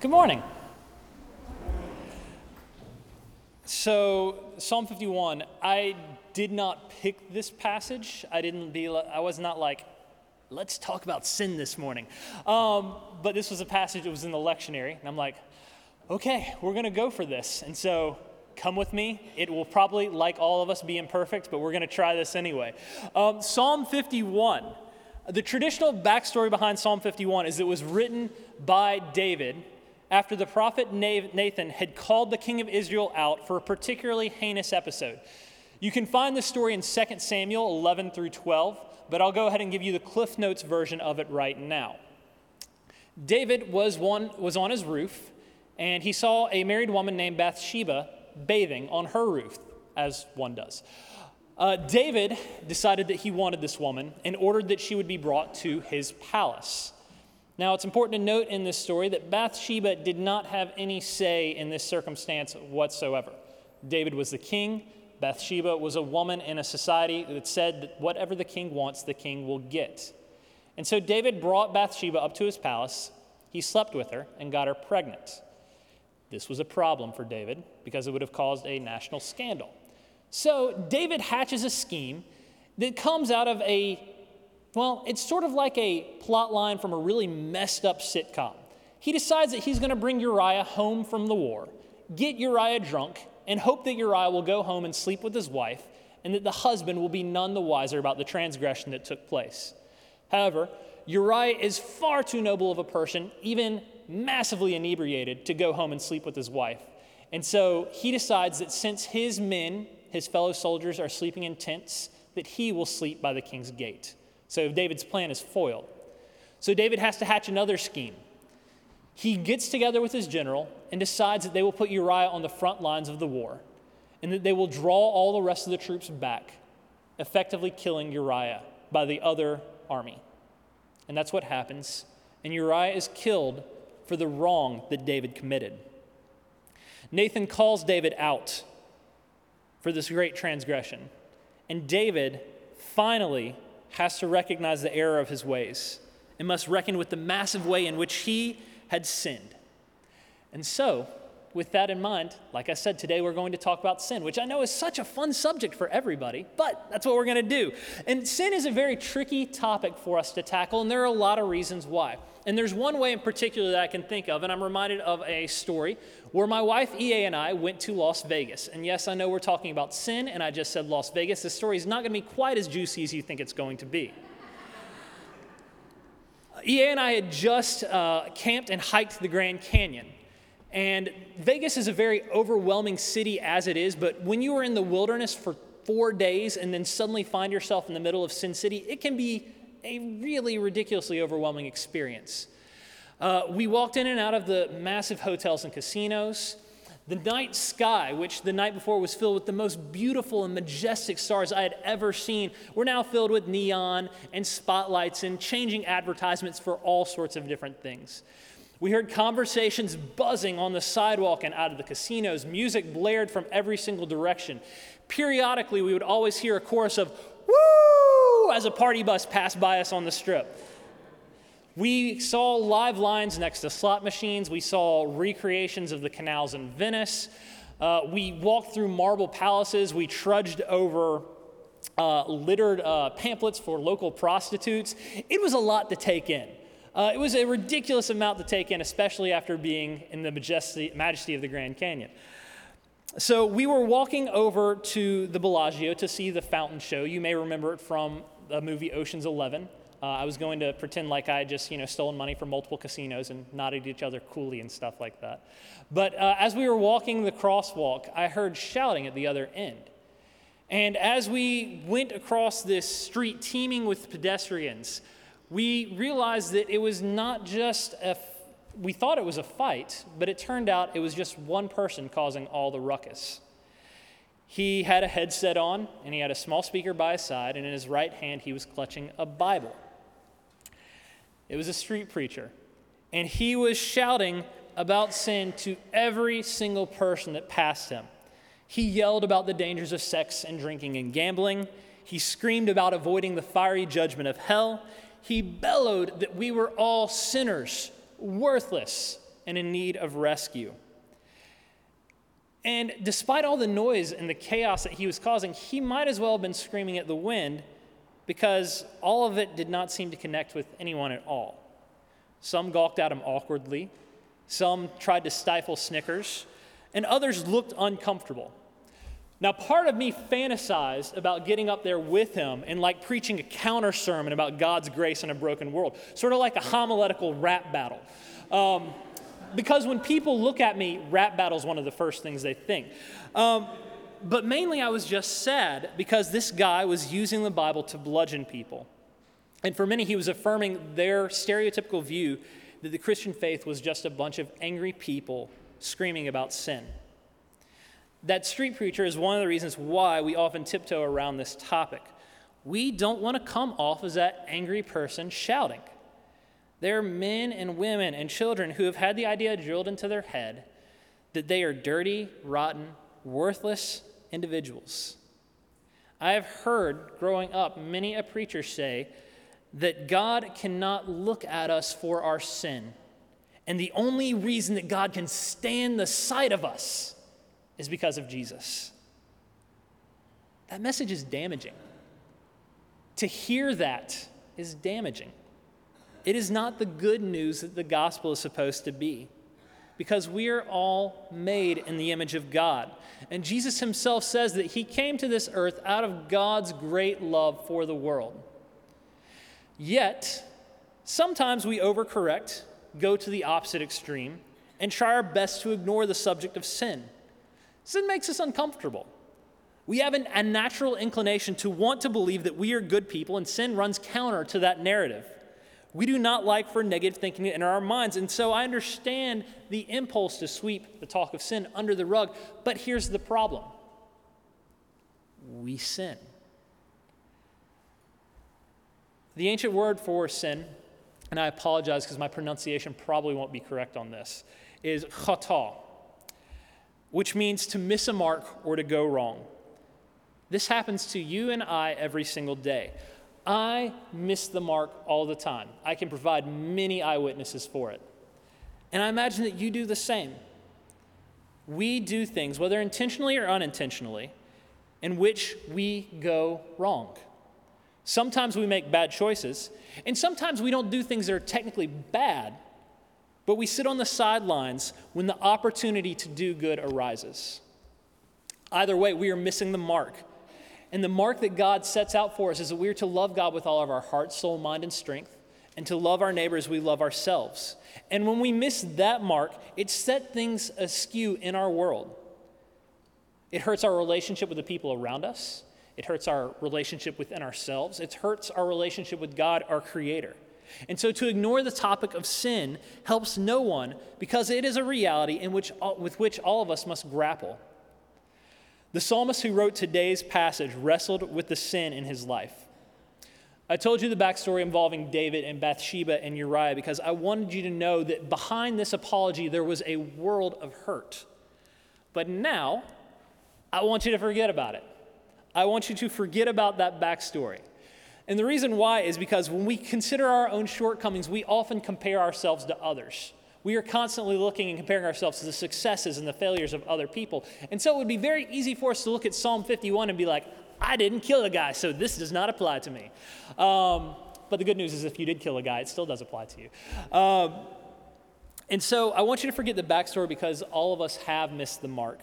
Good morning. So, Psalm 51, I did not pick this passage. I didn't be, I was not like, let's talk about sin this morning. Um, but this was a passage that was in the lectionary, and I'm like, okay, we're going to go for this. And so, come with me. It will probably, like all of us, be imperfect, but we're going to try this anyway. Um, Psalm 51. The traditional backstory behind Psalm 51 is it was written by David after the prophet Nathan had called the king of Israel out for a particularly heinous episode. You can find the story in 2 Samuel 11 through 12, but I'll go ahead and give you the Cliff Notes version of it right now. David was, one, was on his roof, and he saw a married woman named Bathsheba bathing on her roof, as one does. Uh, David decided that he wanted this woman and ordered that she would be brought to his palace. Now, it's important to note in this story that Bathsheba did not have any say in this circumstance whatsoever. David was the king. Bathsheba was a woman in a society that said that whatever the king wants, the king will get. And so David brought Bathsheba up to his palace. He slept with her and got her pregnant. This was a problem for David because it would have caused a national scandal. So David hatches a scheme that comes out of a well, it's sort of like a plot line from a really messed up sitcom. He decides that he's going to bring Uriah home from the war, get Uriah drunk, and hope that Uriah will go home and sleep with his wife, and that the husband will be none the wiser about the transgression that took place. However, Uriah is far too noble of a person, even massively inebriated, to go home and sleep with his wife. And so he decides that since his men, his fellow soldiers, are sleeping in tents, that he will sleep by the king's gate. So David's plan is foiled. So David has to hatch another scheme. He gets together with his general and decides that they will put Uriah on the front lines of the war and that they will draw all the rest of the troops back, effectively killing Uriah by the other army. And that's what happens. And Uriah is killed for the wrong that David committed. Nathan calls David out for this great transgression. And David finally has to recognize the error of his ways and must reckon with the massive way in which he had sinned. And so, with that in mind, like I said, today we're going to talk about sin, which I know is such a fun subject for everybody, but that's what we're going to do. And sin is a very tricky topic for us to tackle, and there are a lot of reasons why. And there's one way in particular that I can think of, and I'm reminded of a story where my wife EA and I went to Las Vegas. And yes, I know we're talking about sin, and I just said Las Vegas. This story is not going to be quite as juicy as you think it's going to be. EA and I had just uh, camped and hiked the Grand Canyon. And Vegas is a very overwhelming city as it is, but when you are in the wilderness for four days and then suddenly find yourself in the middle of Sin City, it can be a really ridiculously overwhelming experience. Uh, we walked in and out of the massive hotels and casinos. The night sky, which the night before was filled with the most beautiful and majestic stars I had ever seen, were now filled with neon and spotlights and changing advertisements for all sorts of different things. We heard conversations buzzing on the sidewalk and out of the casinos. Music blared from every single direction. Periodically, we would always hear a chorus of, Woo! as a party bus passed by us on the strip. We saw live lines next to slot machines. We saw recreations of the canals in Venice. Uh, we walked through marble palaces. We trudged over uh, littered uh, pamphlets for local prostitutes. It was a lot to take in. Uh, it was a ridiculous amount to take in, especially after being in the majesty, majesty of the Grand Canyon. So we were walking over to the Bellagio to see the fountain show. You may remember it from the movie Ocean's Eleven. Uh, I was going to pretend like I had just, you know, stolen money from multiple casinos and nodded each other coolly and stuff like that. But uh, as we were walking the crosswalk, I heard shouting at the other end. And as we went across this street teeming with pedestrians, we realized that it was not just a, we thought it was a fight, but it turned out it was just one person causing all the ruckus. He had a headset on, and he had a small speaker by his side, and in his right hand, he was clutching a Bible. It was a street preacher. And he was shouting about sin to every single person that passed him. He yelled about the dangers of sex and drinking and gambling. He screamed about avoiding the fiery judgment of hell. He bellowed that we were all sinners, worthless, and in need of rescue. And despite all the noise and the chaos that he was causing, he might as well have been screaming at the wind because all of it did not seem to connect with anyone at all. Some gawked at him awkwardly, some tried to stifle snickers, and others looked uncomfortable. Now, part of me fantasized about getting up there with him and like preaching a counter sermon about God's grace in a broken world, sort of like a homiletical rap battle. Um, because when people look at me, rap battle is one of the first things they think. Um, but mainly, I was just sad because this guy was using the Bible to bludgeon people. And for many, he was affirming their stereotypical view that the Christian faith was just a bunch of angry people screaming about sin. That street preacher is one of the reasons why we often tiptoe around this topic. We don't want to come off as that angry person shouting. There are men and women and children who have had the idea drilled into their head that they are dirty, rotten, worthless individuals. I have heard growing up many a preacher say that God cannot look at us for our sin. And the only reason that God can stand the sight of us is because of Jesus. That message is damaging. To hear that is damaging. It is not the good news that the gospel is supposed to be because we are all made in the image of God. And Jesus himself says that he came to this earth out of God's great love for the world. Yet, sometimes we overcorrect, go to the opposite extreme, and try our best to ignore the subject of sin. Sin makes us uncomfortable. We have an, a natural inclination to want to believe that we are good people, and sin runs counter to that narrative. We do not like for negative thinking to enter our minds, and so I understand the impulse to sweep the talk of sin under the rug, but here's the problem we sin. The ancient word for sin, and I apologize because my pronunciation probably won't be correct on this, is chata which means to miss a mark or to go wrong. This happens to you and I every single day. I miss the mark all the time. I can provide many eyewitnesses for it. And I imagine that you do the same. We do things, whether intentionally or unintentionally, in which we go wrong. Sometimes we make bad choices, and sometimes we don't do things that are technically bad, but we sit on the sidelines when the opportunity to do good arises. Either way, we are missing the mark. And the mark that God sets out for us is that we are to love God with all of our heart, soul, mind, and strength, and to love our neighbors we love ourselves. And when we miss that mark, it set things askew in our world. It hurts our relationship with the people around us. It hurts our relationship within ourselves. It hurts our relationship with God, our Creator. And so to ignore the topic of sin helps no one because it is a reality in which, with which all of us must grapple. The psalmist who wrote today's passage wrestled with the sin in his life. I told you the backstory involving David and Bathsheba and Uriah because I wanted you to know that behind this apology there was a world of hurt. But now, I want you to forget about it. I want you to forget about that backstory. And the reason why is because when we consider our own shortcomings, we often compare ourselves to others. We are constantly looking and comparing ourselves to the successes and the failures of other people. And so it would be very easy for us to look at Psalm 51 and be like, I didn't kill a guy, so this does not apply to me. Um, but the good news is, if you did kill a guy, it still does apply to you. Um, and so I want you to forget the backstory because all of us have missed the mark.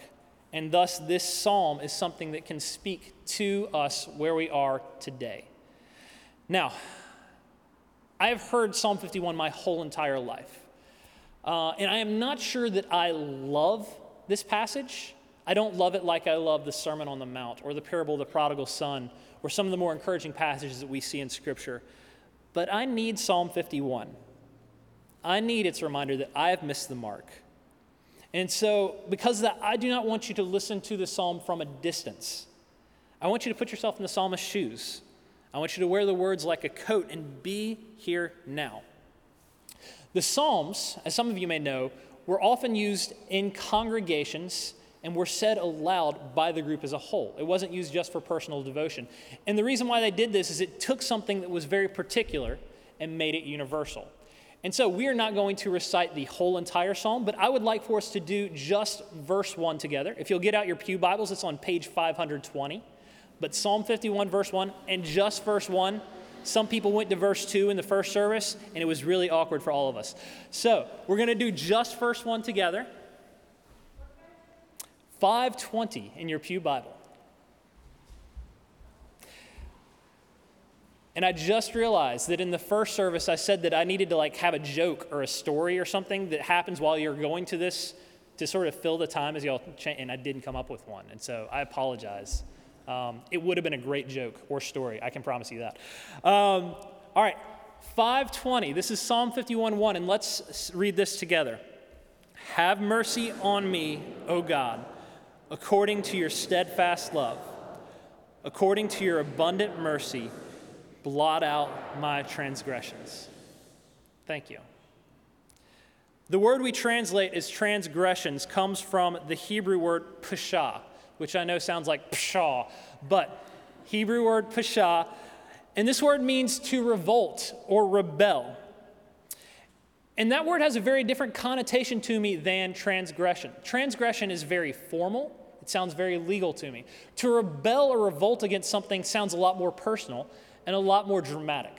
And thus, this psalm is something that can speak to us where we are today. Now, I have heard Psalm 51 my whole entire life. Uh, and I am not sure that I love this passage. I don't love it like I love the Sermon on the Mount or the parable of the prodigal son or some of the more encouraging passages that we see in Scripture. But I need Psalm 51. I need its reminder that I have missed the mark. And so, because that, I do not want you to listen to the psalm from a distance. I want you to put yourself in the psalmist's shoes. I want you to wear the words like a coat and be here now. The Psalms, as some of you may know, were often used in congregations and were said aloud by the group as a whole. It wasn't used just for personal devotion. And the reason why they did this is it took something that was very particular and made it universal. And so we are not going to recite the whole entire psalm, but I would like for us to do just verse 1 together. If you'll get out your Pew Bibles, it's on page 520. But Psalm 51, verse 1, and just verse 1. Some people went to verse 2 in the first service, and it was really awkward for all of us. So we're going to do just verse 1 together. 520 in your Pew Bible. And I just realized that in the first service, I said that I needed to like have a joke or a story or something that happens while you're going to this to sort of fill the time as y'all, cha- and I didn't come up with one. And so I apologize. Um, it would have been a great joke or story. I can promise you that. Um, all right, 520. This is Psalm 51 1, and let's read this together. Have mercy on me, O God, according to your steadfast love, according to your abundant mercy blot out my transgressions. Thank you. The word we translate as transgressions comes from the Hebrew word pashah, which I know sounds like pshaw, but Hebrew word pshaw. and this word means to revolt or rebel. And that word has a very different connotation to me than transgression. Transgression is very formal, it sounds very legal to me. To rebel or revolt against something sounds a lot more personal and a lot more dramatic.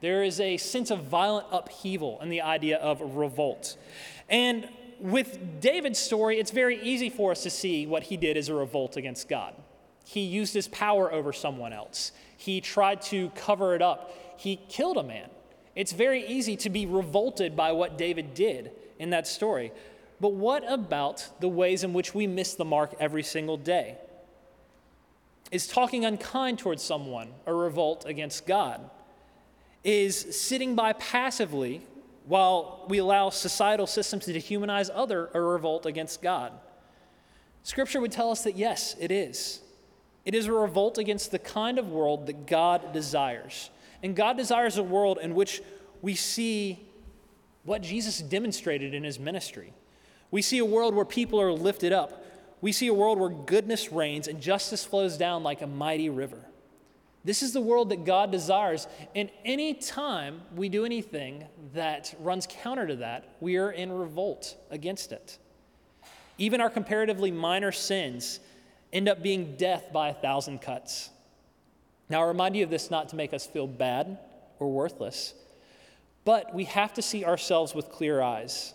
There is a sense of violent upheaval in the idea of revolt. And with David's story, it's very easy for us to see what he did as a revolt against God. He used his power over someone else, he tried to cover it up, he killed a man. It's very easy to be revolted by what David did in that story. But what about the ways in which we miss the mark every single day? Is talking unkind towards someone a revolt against God? Is sitting by passively while we allow societal systems to dehumanize other a revolt against God? Scripture would tell us that yes, it is. It is a revolt against the kind of world that God desires. And God desires a world in which we see what Jesus demonstrated in his ministry. We see a world where people are lifted up, we see a world where goodness reigns and justice flows down like a mighty river. This is the world that God desires. And any time we do anything that runs counter to that, we are in revolt against it. Even our comparatively minor sins end up being death by a thousand cuts. Now, I remind you of this not to make us feel bad or worthless, but we have to see ourselves with clear eyes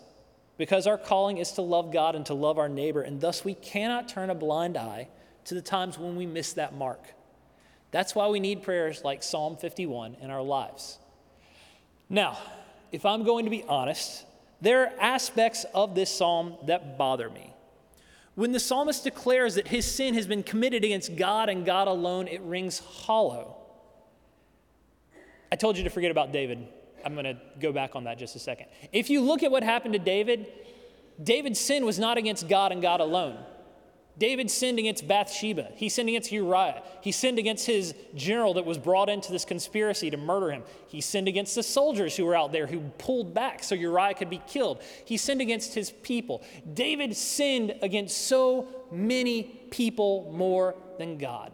because our calling is to love God and to love our neighbor, and thus we cannot turn a blind eye to the times when we miss that mark. That's why we need prayers like Psalm 51 in our lives. Now, if I'm going to be honest, there are aspects of this psalm that bother me. When the psalmist declares that his sin has been committed against God and God alone, it rings hollow. I told you to forget about David. I'm going to go back on that just a second. If you look at what happened to David, David's sin was not against God and God alone. David sinned against Bathsheba. He sinned against Uriah. He sinned against his general that was brought into this conspiracy to murder him. He sinned against the soldiers who were out there who pulled back so Uriah could be killed. He sinned against his people. David sinned against so many people more than God.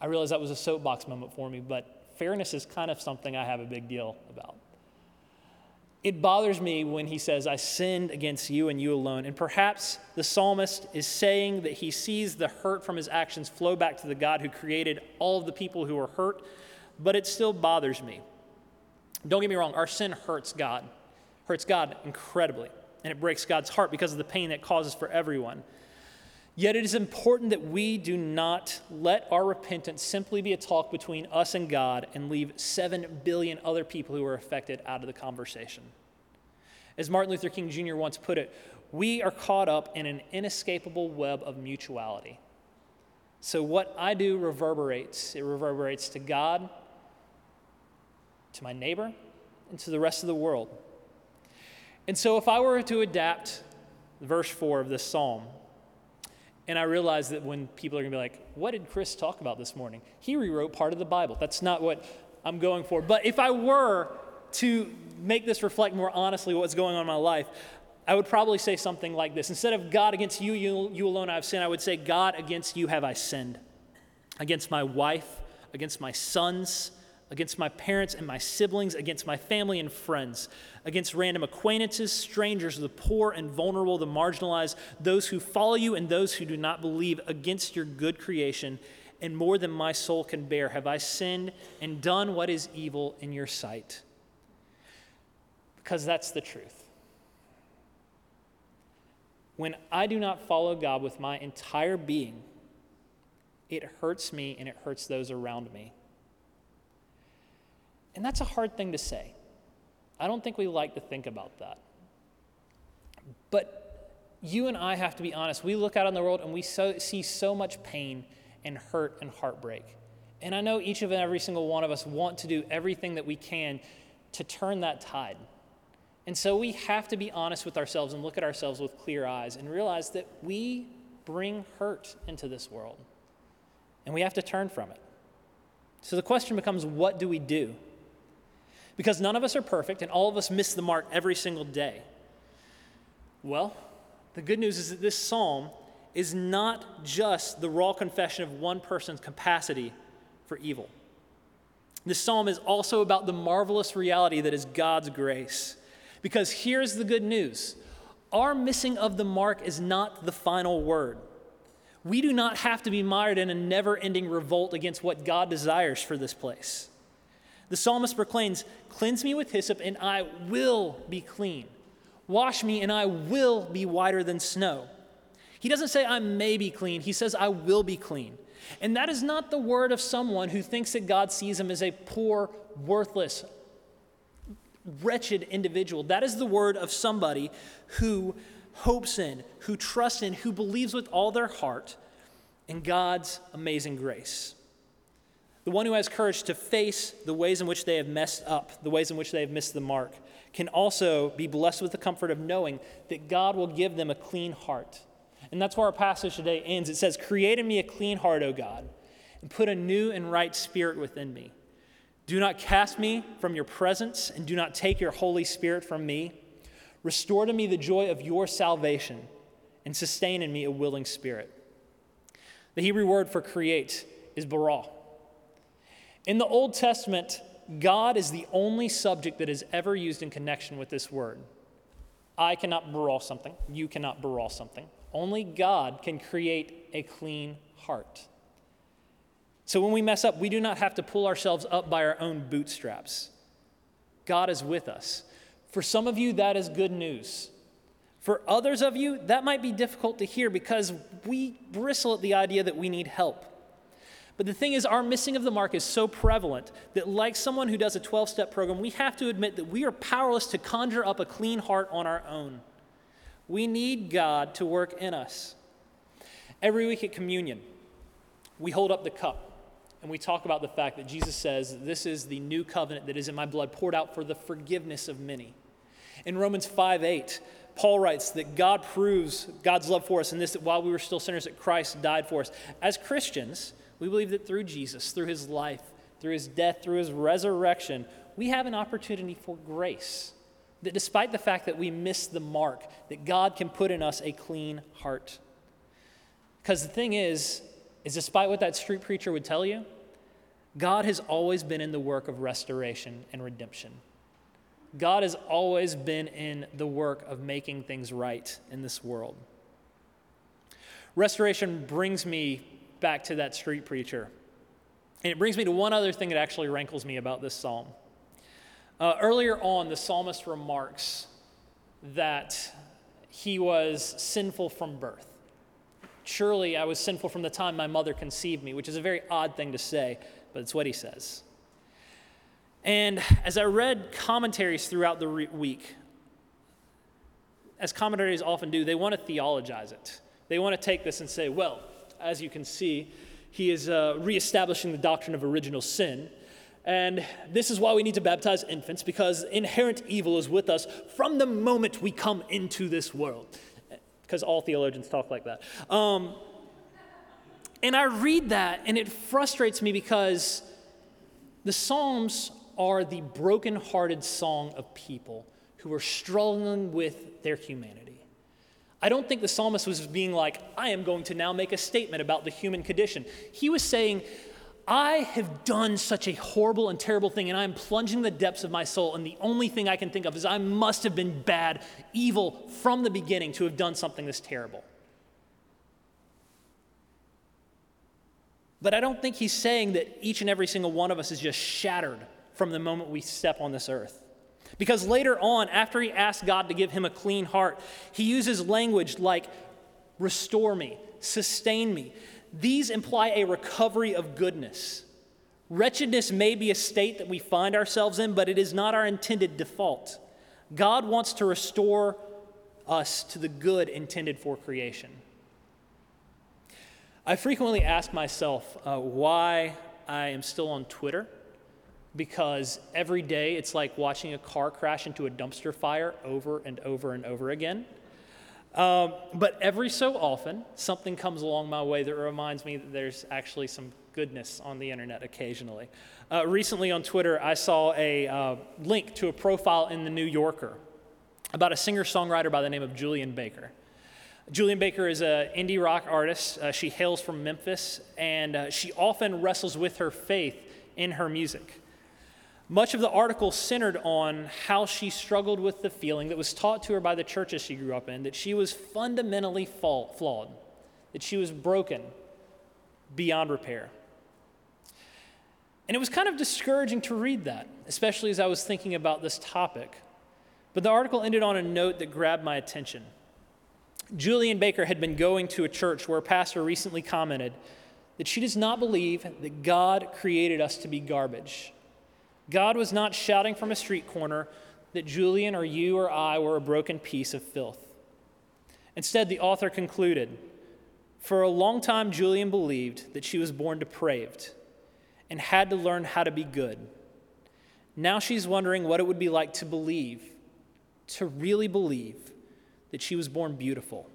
I realize that was a soapbox moment for me, but fairness is kind of something I have a big deal about. It bothers me when he says, I sinned against you and you alone. And perhaps the psalmist is saying that he sees the hurt from his actions flow back to the God who created all of the people who are hurt, but it still bothers me. Don't get me wrong, our sin hurts God, hurts God incredibly, and it breaks God's heart because of the pain that causes for everyone. Yet it is important that we do not let our repentance simply be a talk between us and God and leave 7 billion other people who are affected out of the conversation. As Martin Luther King Jr. once put it, we are caught up in an inescapable web of mutuality. So what I do reverberates. It reverberates to God, to my neighbor, and to the rest of the world. And so if I were to adapt verse 4 of this psalm, and I realized that when people are going to be like, what did Chris talk about this morning? He rewrote part of the Bible. That's not what I'm going for. But if I were to make this reflect more honestly what's going on in my life, I would probably say something like this. Instead of God against you, you, you alone I have sinned, I would say, God against you have I sinned. Against my wife, against my sons, against my parents and my siblings, against my family and friends, against random acquaintances, strangers, the poor and vulnerable, the marginalized, those who follow you and those who do not believe, against your good creation, and more than my soul can bear, have I sinned and done what is evil in your sight. Because that's the truth. When I do not follow God with my entire being, it hurts me and it hurts those around me. And that's a hard thing to say. I don't think we like to think about that. But you and I have to be honest. We look out on the world and we so, see so much pain and hurt and heartbreak. And I know each of and every single one of us want to do everything that we can to turn that tide. And so we have to be honest with ourselves and look at ourselves with clear eyes and realize that we bring hurt into this world. And we have to turn from it. So the question becomes what do we do? Because none of us are perfect and all of us miss the mark every single day. Well, the good news is that this psalm is not just the raw confession of one person's capacity for evil. This psalm is also about the marvelous reality that is God's grace. Because here's the good news our missing of the mark is not the final word. We do not have to be mired in a never ending revolt against what God desires for this place. The psalmist proclaims, Cleanse me with hyssop, and I will be clean. Wash me, and I will be whiter than snow. He doesn't say, I may be clean. He says, I will be clean. And that is not the word of someone who thinks that God sees him as a poor, worthless, wretched individual. That is the word of somebody who hopes in, who trusts in, who believes with all their heart in God's amazing grace the one who has courage to face the ways in which they have messed up, the ways in which they have missed the mark, can also be blessed with the comfort of knowing that God will give them a clean heart. And that's where our passage today ends. It says, Create in me a clean heart, O God, and put a new and right spirit within me. Do not cast me from your presence, and do not take your Holy Spirit from me. Restore to me the joy of your salvation, and sustain in me a willing spirit. The Hebrew word for create is bara. In the Old Testament, God is the only subject that is ever used in connection with this word. I cannot bara something, you cannot bara something. Only God can create a clean heart. So when we mess up, we do not have to pull ourselves up by our own bootstraps. God is with us. For some of you, that is good news. For others of you, that might be difficult to hear because we bristle at the idea that we need help. But the thing is, our missing of the mark is so prevalent that, like someone who does a 12 step program, we have to admit that we are powerless to conjure up a clean heart on our own. We need God to work in us. Every week at communion, we hold up the cup and we talk about the fact that Jesus says, This is the new covenant that is in my blood, poured out for the forgiveness of many. In Romans 5 8, Paul writes that God proves God's love for us in this that while we were still sinners, that Christ died for us. As Christians, we believe that through Jesus, through his life, through his death, through his resurrection, we have an opportunity for grace. That despite the fact that we miss the mark, that God can put in us a clean heart. Because the thing is, is despite what that street preacher would tell you, God has always been in the work of restoration and redemption. God has always been in the work of making things right in this world. Restoration brings me back to that street preacher. And it brings me to one other thing that actually rankles me about this psalm. Uh, earlier on, the psalmist remarks that he was sinful from birth. Surely I was sinful from the time my mother conceived me, which is a very odd thing to say, but it's what he says. And as I read commentaries throughout the re- week, as commentaries often do, they want to theologize it. They want to take this and say, well, as you can see, he is uh, reestablishing the doctrine of original sin. And this is why we need to baptize infants, because inherent evil is with us from the moment we come into this world. Because all theologians talk like that. Um, and I read that, and it frustrates me because the Psalms are the broken-hearted song of people who are struggling with their humanity. I don't think the psalmist was being like, I am going to now make a statement about the human condition. He was saying, I have done such a horrible and terrible thing, and I'm plunging the depths of my soul, and the only thing I can think of is I must have been bad, evil from the beginning to have done something this terrible. But I don't think he's saying that each and every single one of us is just shattered from the moment we step on this earth. Because later on, after he asks God to give him a clean heart, he uses language like restore me, sustain me. These imply a recovery of goodness. Wretchedness may be a state that we find ourselves in, but it is not our intended default. God wants to restore us to the good intended for creation. I frequently ask myself uh, why I am still on Twitter because every day it's like watching a car crash into a dumpster fire over and over and over again. Um, but every so often, something comes along my way that reminds me that there's actually some goodness on the internet occasionally. Uh, recently on Twitter, I saw a uh, link to a profile in The New Yorker about a singer songwriter by the name of Julien Baker. Julien Baker is an indie rock artist. Uh, she hails from Memphis, and uh, she often wrestles with her faith in her music. Much of the article centered on how she struggled with the feeling that was taught to her by the churches she grew up in that she was fundamentally flawed, that she was broken beyond repair. And it was kind of discouraging to read that, especially as I was thinking about this topic. But the article ended on a note that grabbed my attention. Julien Baker had been going to a church where a pastor recently commented that she does not believe that God created us to be garbage God was not shouting from a street corner that Julien or you or I were a broken piece of filth. Instead, the author concluded For a long time, Julien believed that she was born depraved and had to learn how to be good. Now she's wondering what it would be like to believe, to really believe, that she was born beautiful,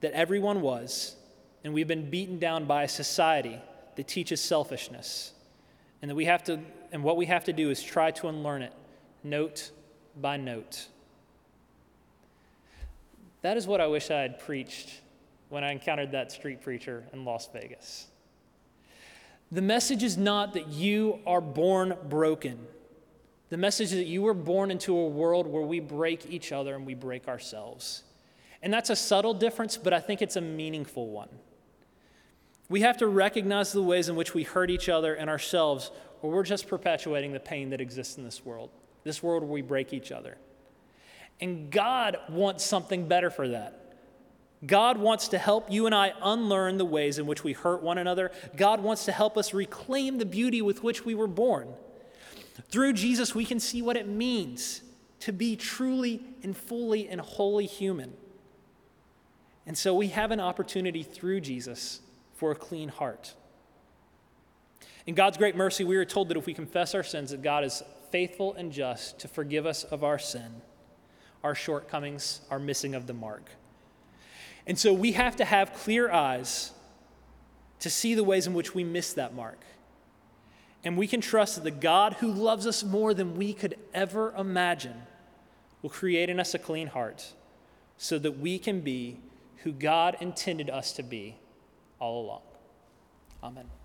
that everyone was, and we've been beaten down by a society that teaches selfishness and that we have to and what we have to do is try to unlearn it note by note. That is what i wish i had preached when i encountered that street preacher in las vegas. The message is not that you are born broken. The message is that you were born into a world where we break each other and we break ourselves. And that's a subtle difference but i think it's a meaningful one we have to recognize the ways in which we hurt each other and ourselves, or we're just perpetuating the pain that exists in this world, this world where we break each other. And God wants something better for that. God wants to help you and I unlearn the ways in which we hurt one another. God wants to help us reclaim the beauty with which we were born. Through Jesus, we can see what it means to be truly and fully and wholly human. And so we have an opportunity through Jesus for a clean heart. In God's great mercy, we are told that if we confess our sins, that God is faithful and just to forgive us of our sin, our shortcomings, our missing of the mark. And so we have to have clear eyes to see the ways in which we miss that mark. And we can trust that the God who loves us more than we could ever imagine will create in us a clean heart so that we can be who God intended us to be all along. Amen.